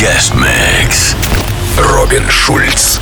Guest Mix. Робин Шульц.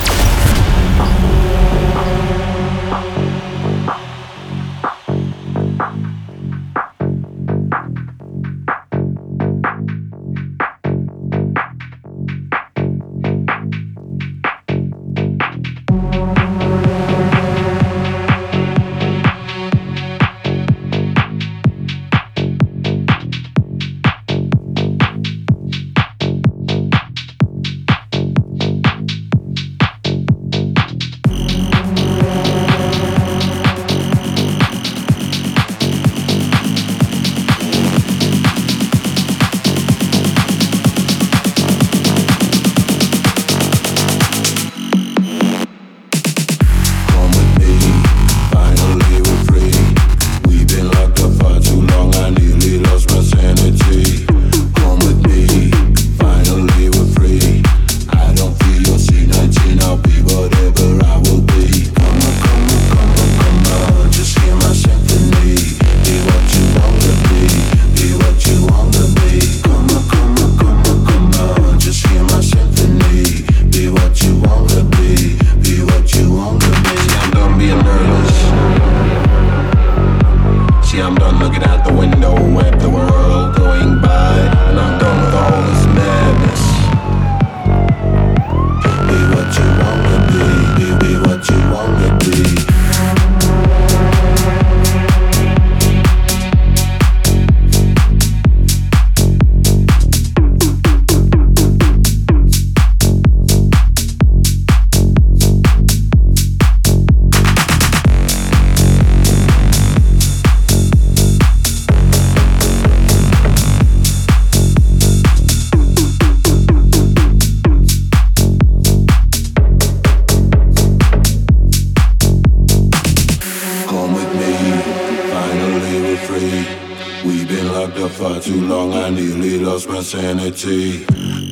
my sanity.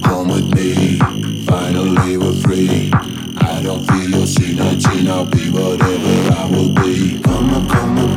Come with me, finally we're free. I don't feel your C19. I'll be whatever I will be. Come on, come on.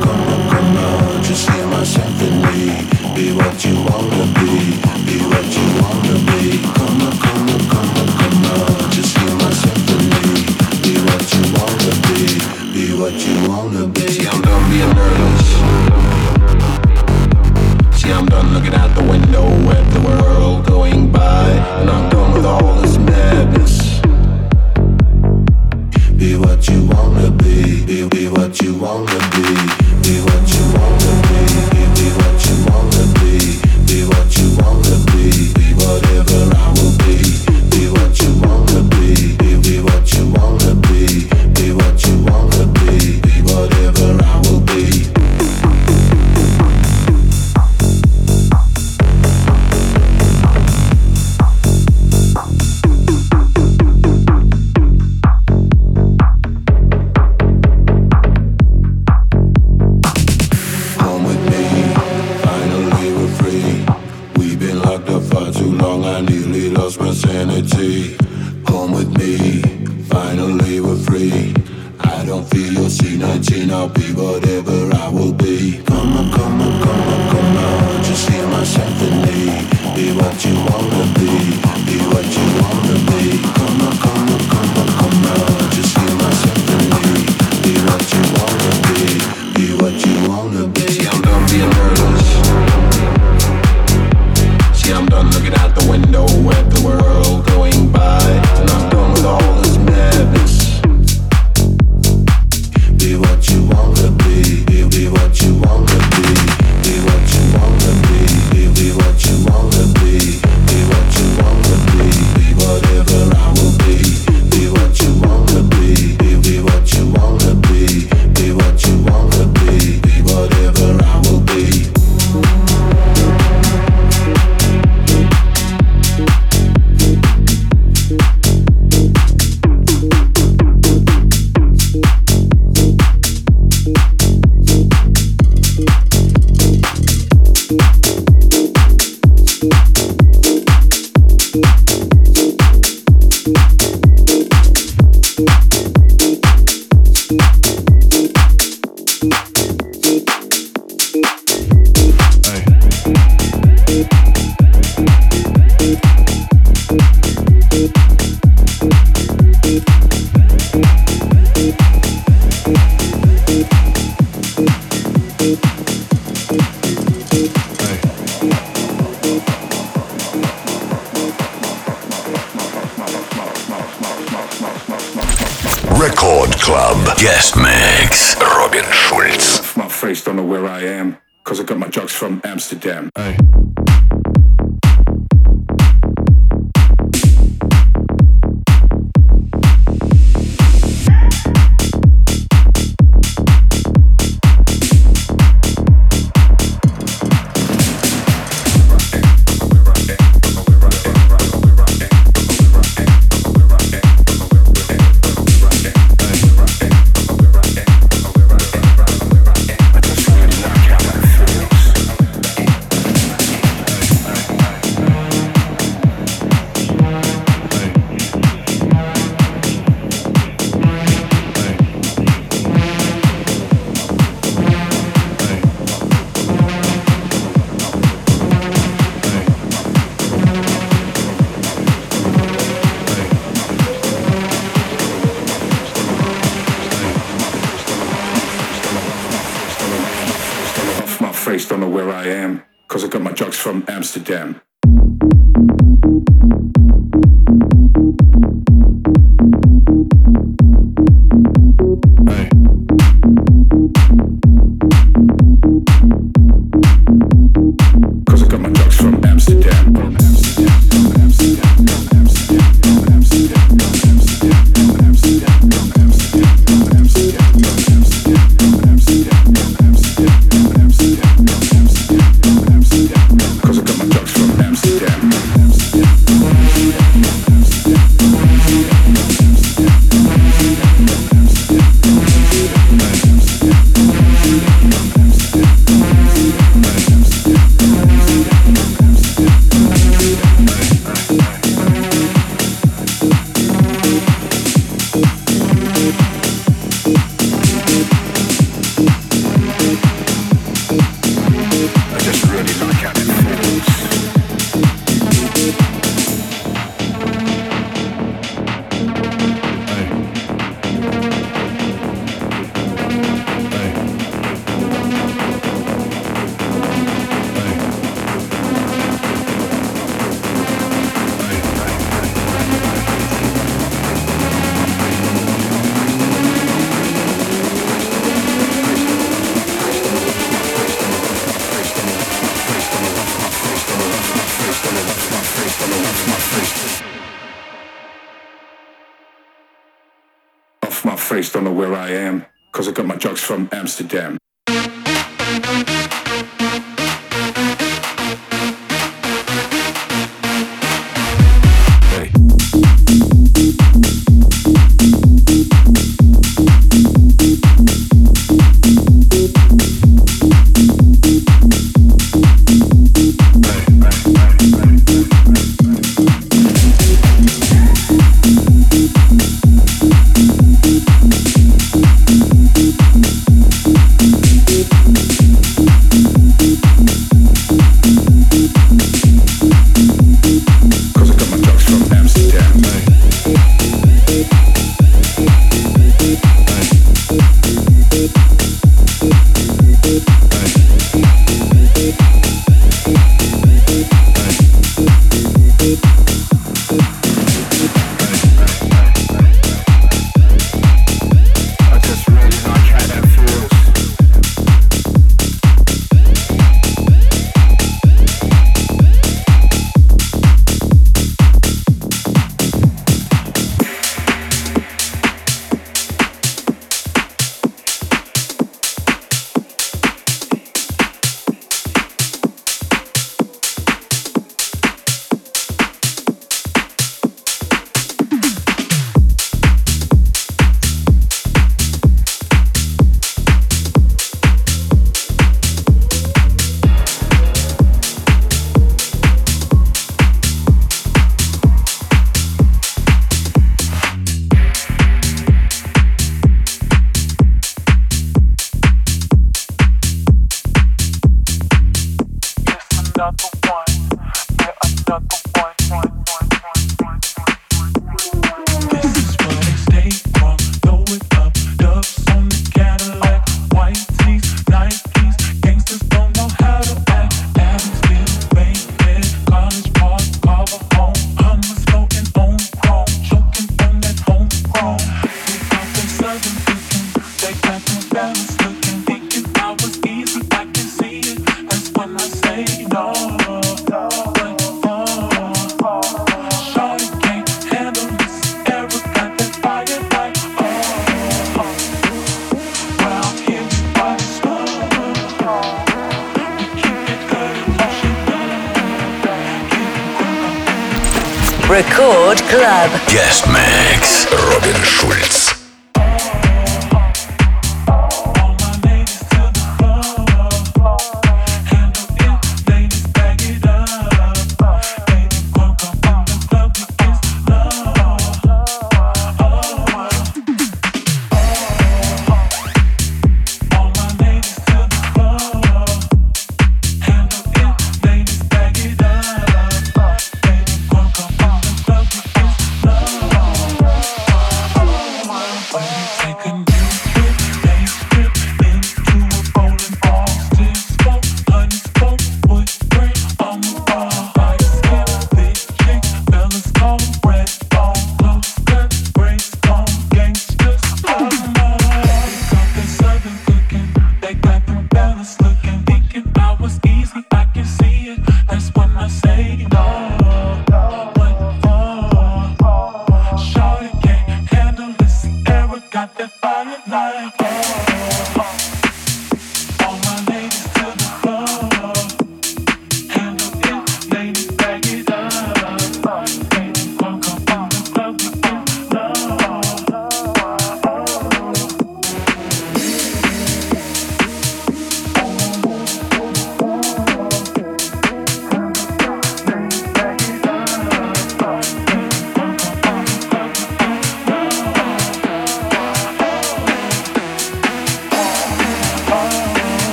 Amsterdam.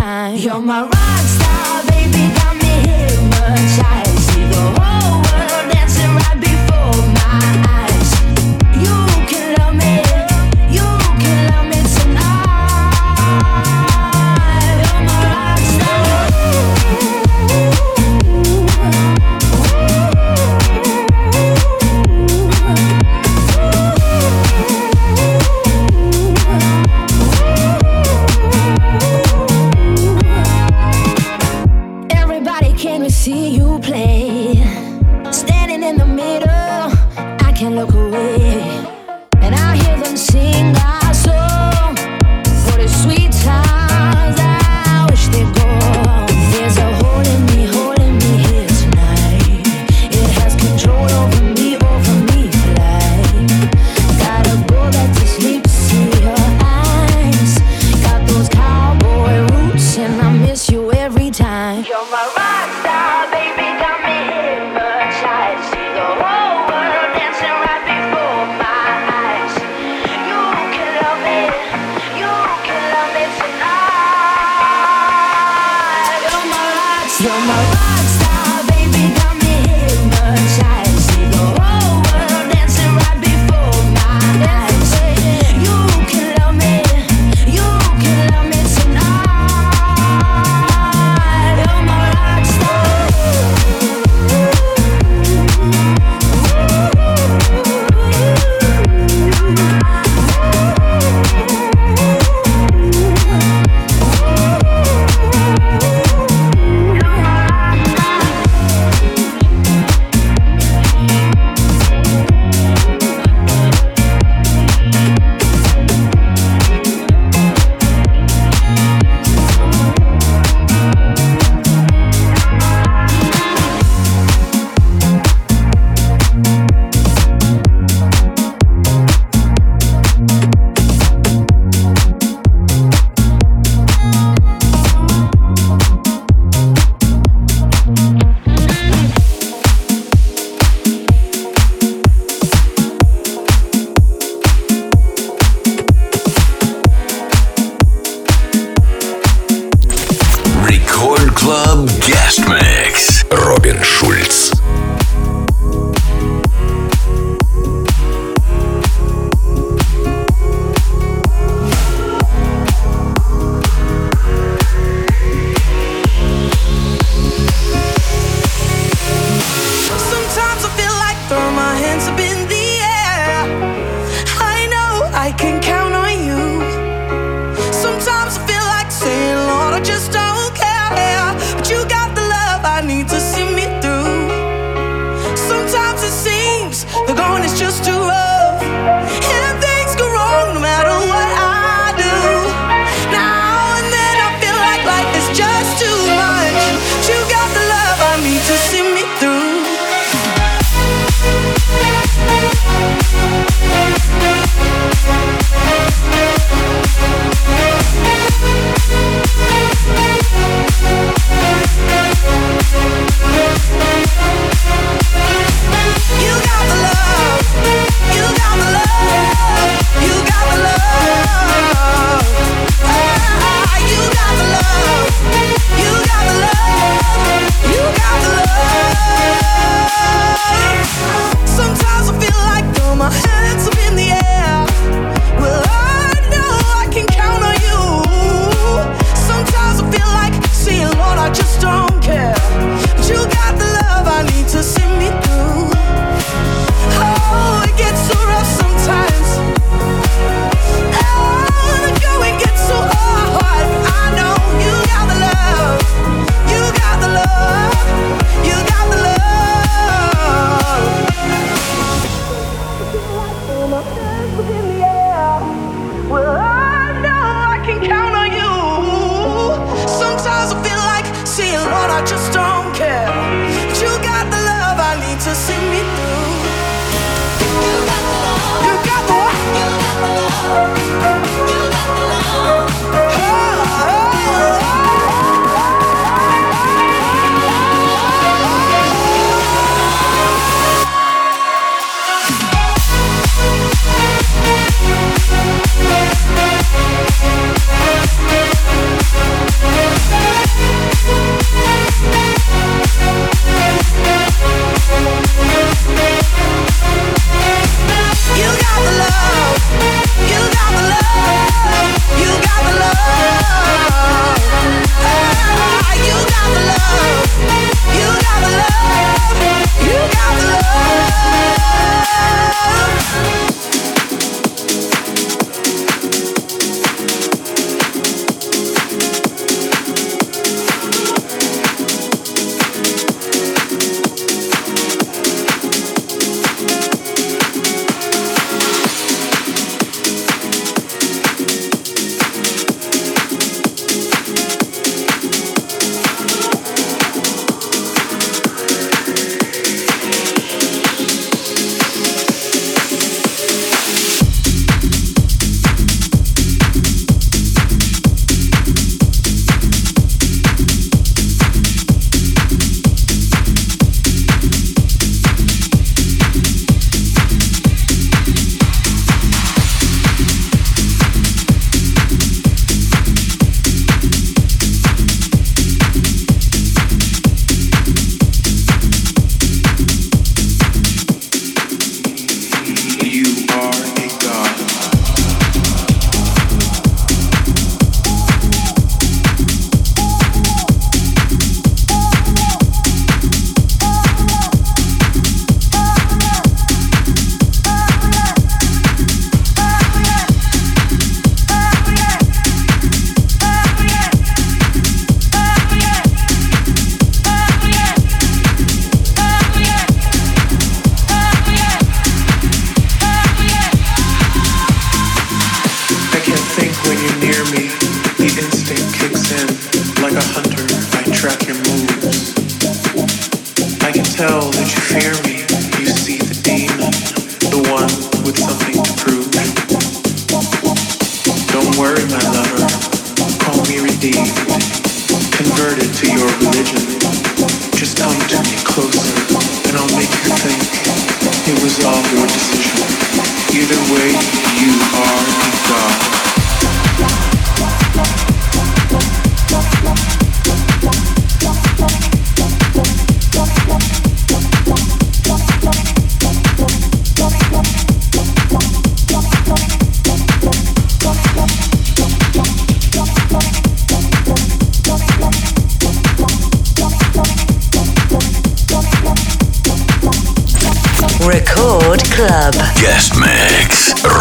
time. You're my rock star, baby, got me hypnotized.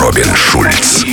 Робин Шульц.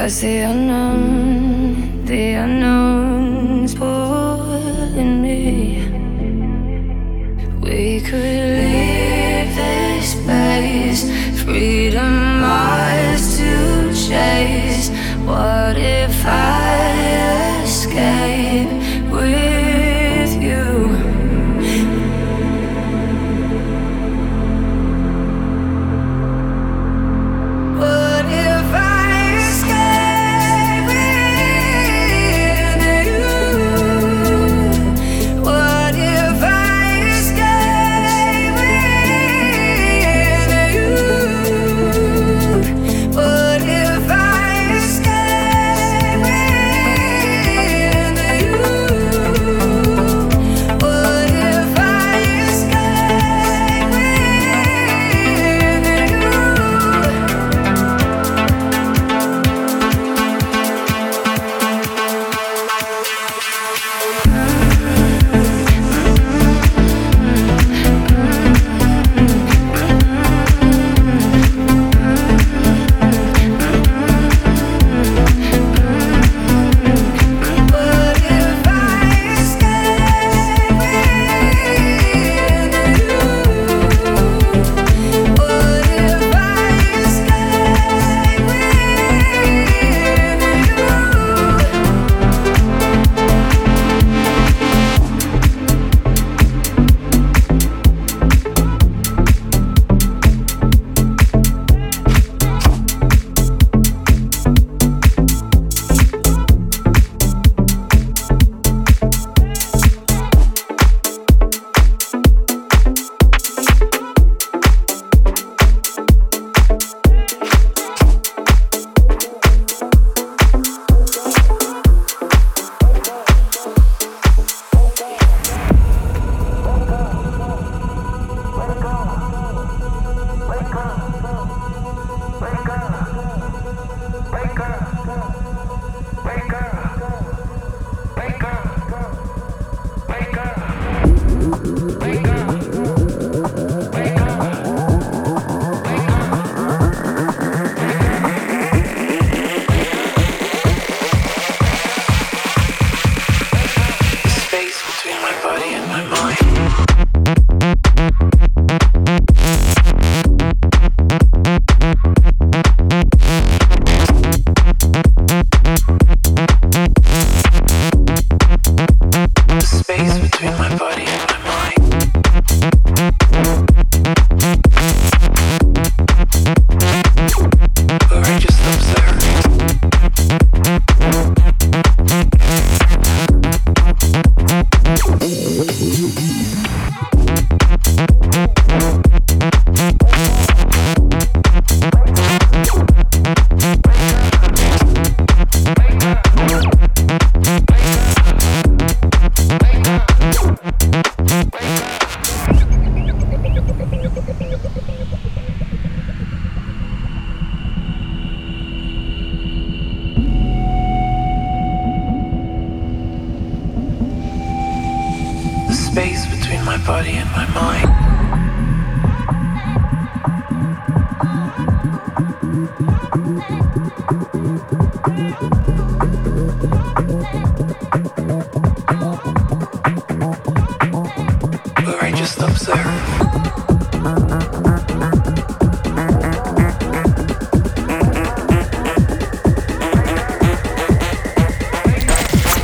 Cause the unknown, the unknown's pulling me. We could leave this place, freedom ours to chase. What if I?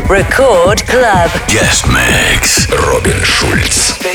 Record Club. Guest Mix. Robin Schulz.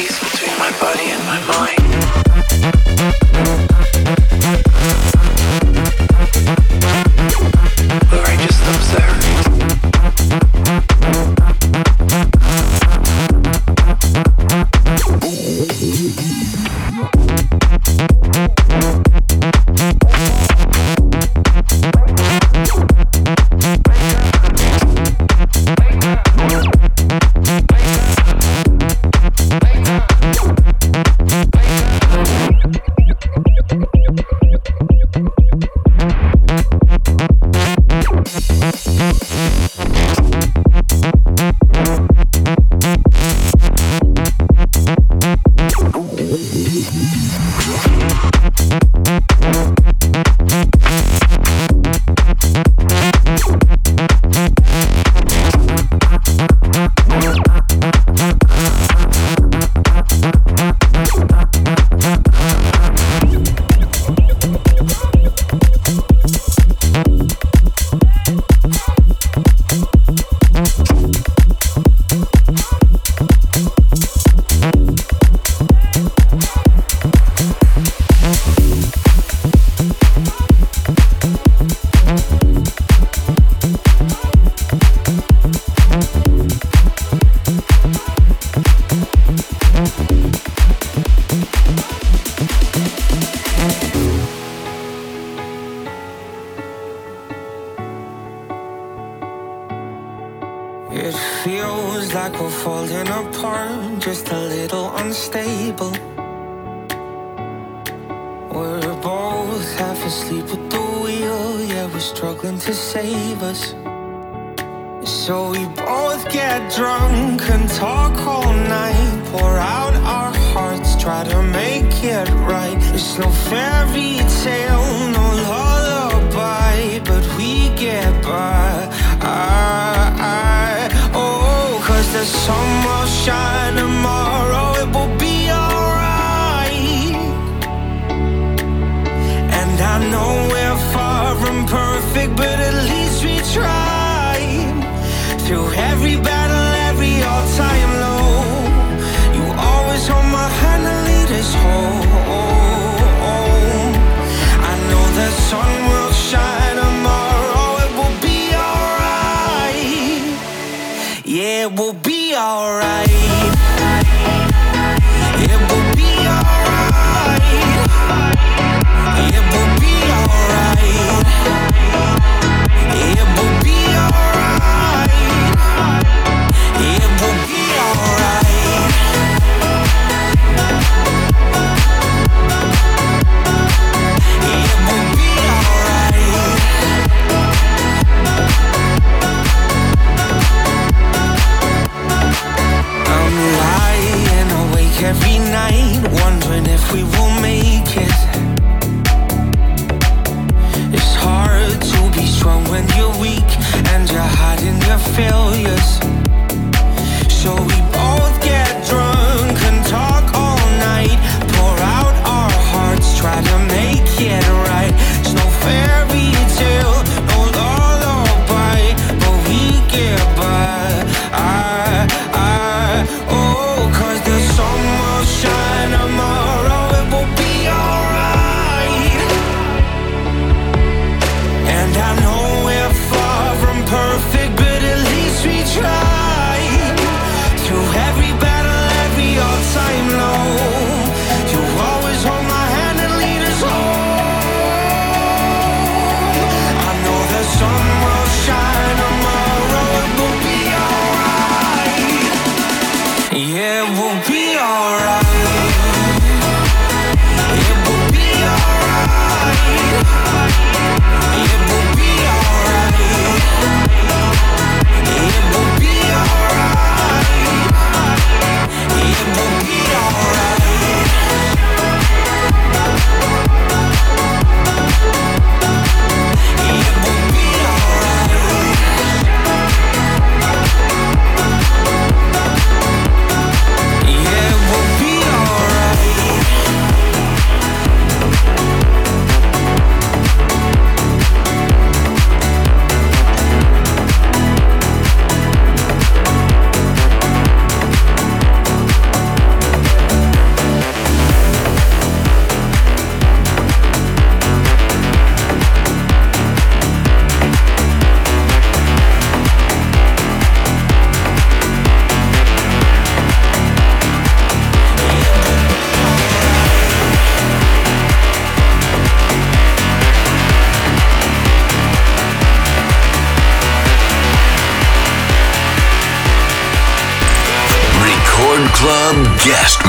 just a little unstable. We're both half asleep with the wheel, yeah, we're struggling to save us. So we both get drunk and talk all night, pour out our hearts, try to make it right. It's no fairy tale, no lullaby, but we get by. I, I, the sun will shine tomorrow, it will be alright. And I know we're far from perfect, but at least we try. Through every battle, every all-time low, you always hold my hand and lead us home. I know the sun will. it will be alright. It will be alright. It will every night, wondering if we will make it. Club Guest.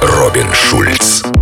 Робин Шульц.